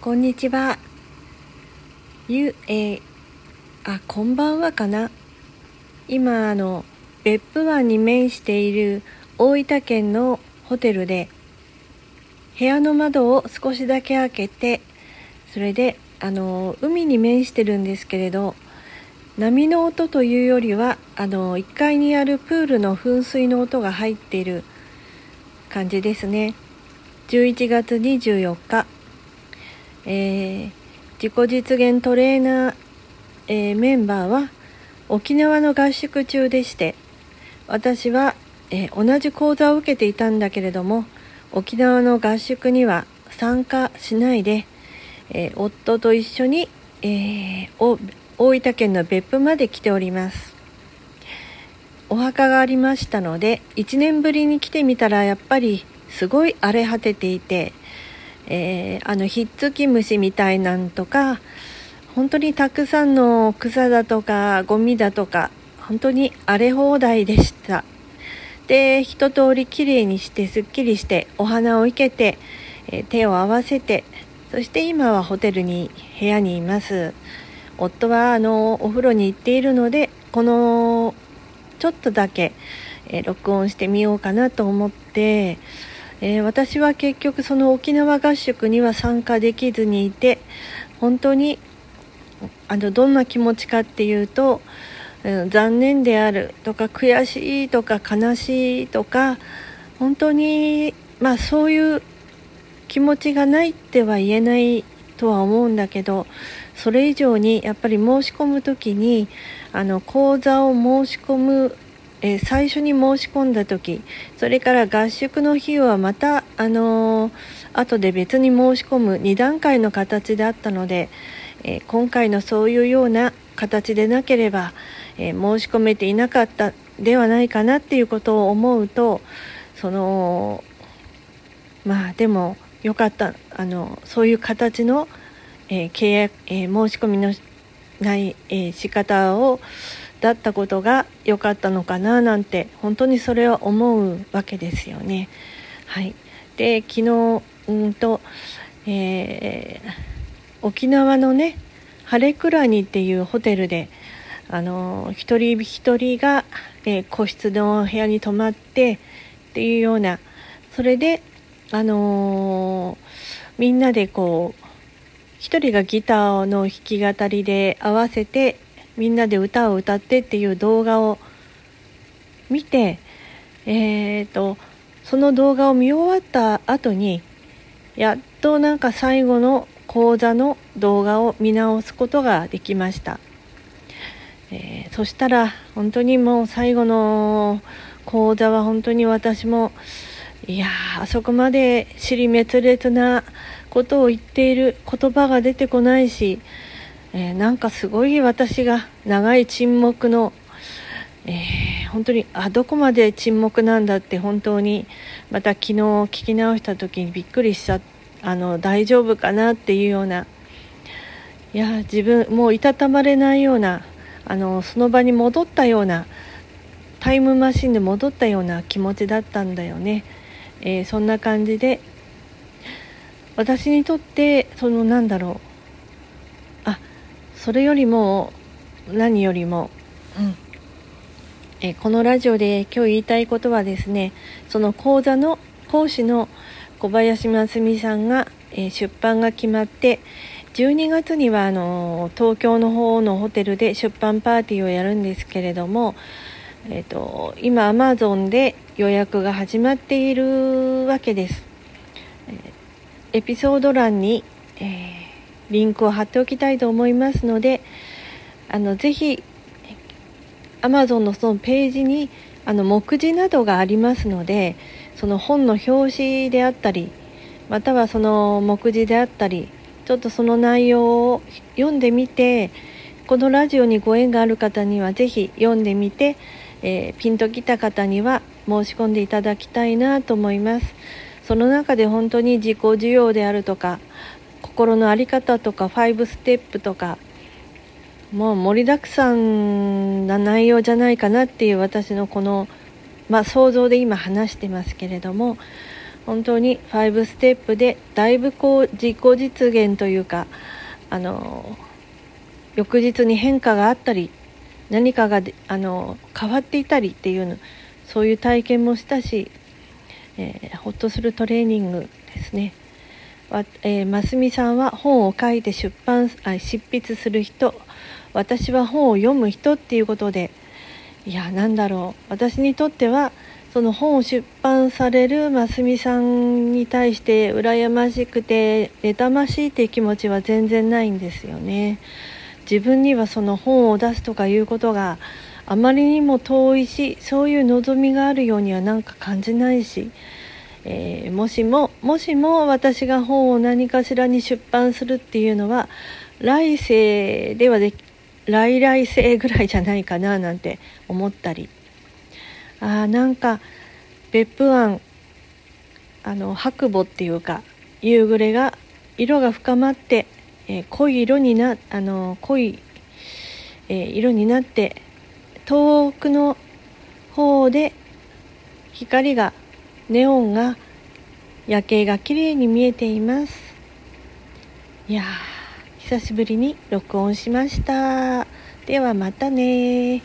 こんにちは。ゆ、え、あ、こんばんはかな。今、あの、別府湾に面している大分県のホテルで、部屋の窓を少しだけ開けて、それで、あの、海に面してるんですけれど、波の音というよりは、あの、1階にあるプールの噴水の音が入っている感じですね。11月24日、えー、自己実現トレーナー、えー、メンバーは沖縄の合宿中でして私は、えー、同じ講座を受けていたんだけれども沖縄の合宿には参加しないで、え夫と一緒に、え大分県の別府まで来ております。お墓がありましたので1年ぶりに来てみたらやっぱりすごい荒れ果てていてえー、あのひっつき虫みたいなんとか本当にたくさんの草だとかゴミだとか本当に荒れ放題でした。で一通りきれいにしてすっきりしてお花を生けて、え、手を合わせてそして今はホテルに部屋にいます。夫はあのお風呂に行っているのでこのちょっとだけ、え、録音してみようかなと思ってえー、私は結局その沖縄合宿には参加できずにいて本当にあのどんな気持ちかっていうと、うん、残念であるとか悔しいとか悲しいとか本当にまあそういう気持ちがないっては言えないとは思うんだけどそれ以上にやっぱり申し込む時にあの講座を申し込むえー、最初に申し込んだ時それから合宿の日はまた、あのー、後で別に申し込む2段階の形であったので、えー、今回のそういうような形でなければ、え申し込めていなかったではないかなっていうことを思うとそのまあでもよかったあのそういう形の、え契約、え申し込みのない、え仕方をだったことが良かったのかななんて本当にそれは思うわけですよね。はい、で昨日うんと、えー、沖縄のね晴れ倉にっていうホテルであの一人一人が、えー、個室の部屋に泊まってっていうようなそれであのー、みんなでこう一人がギターの弾き語りで合わせてみんなで歌を歌ってっていう動画を見て、えーと、その動画を見終わった後にやっとなんか最後の講座の動画を見直すことができました、えー、そしたら本当にもう最後の講座は本当に私もいやあそこまで尻滅裂なことを言っている言葉が出てこないしえー、なんかすごい私が長い沈黙の、えー、本当にあどこまで沈黙なんだって本当にまた昨日聞き直した時にびっくりしちゃあの大丈夫かなっていうようないや自分もういたたまれないようなあのその場に戻ったようなタイムマシンで戻ったような気持ちだったんだよね、えー、そんな感じで私にとってそのなんだろうそれよりも何よりも、うん、えこのラジオで今日言いたいことはですねその講座の講師の小林真澄さんが、え出版が決まって12月にはあの東京の方のホテルで出版パーティーをやるんですけれども、えーと、今アマゾンで予約が始まっているわけです。エピソード欄に、えーリンクを貼っておきたいと思いますのであのぜひ Amazon のそのページにあの目次などがありますのでその本の表紙であったりまたはその目次であったりちょっとその内容を読んでみてこのラジオにご縁がある方にはぜひ読んでみて、えー、ピンときた方には申し込んでいただきたいなと思います。その中で本当に自己需要であるとか心の在り方とか5ステップとかもう盛りだくさんな内容じゃないかなっていう私のこの、まあ、想像で今話してますけれども本当に5ステップでだいぶこう自己実現というかあの翌日に変化があったり何かがあの変わっていたりっていうそういう体験もしたし、えー、ほっとするトレーニングですね。わえー、ますみさんは本を書いて出版あ執筆する人。私は本を読む人っていうことで。いやなんだろう。私にとってはその本を出版されるますみさんに対して羨ましくて妬ましいっていう気持ちは全然ないんですよね。自分にはその本を出すとかいうことがあまりにも遠いしそういう望みがあるようにはなんか感じないし、えー、もしももしも私が本を何かしらに出版するっていうのは来世ではで来来世ぐらいじゃないかななんて思ったり。あなんか別府湾あの白母っていうか夕暮れが色が深まってえー、濃い色になあの濃い、えー、色になって遠くの方で光がネオンが夜景が綺麗に見えています。いや久しぶりに録音しました。ではまたね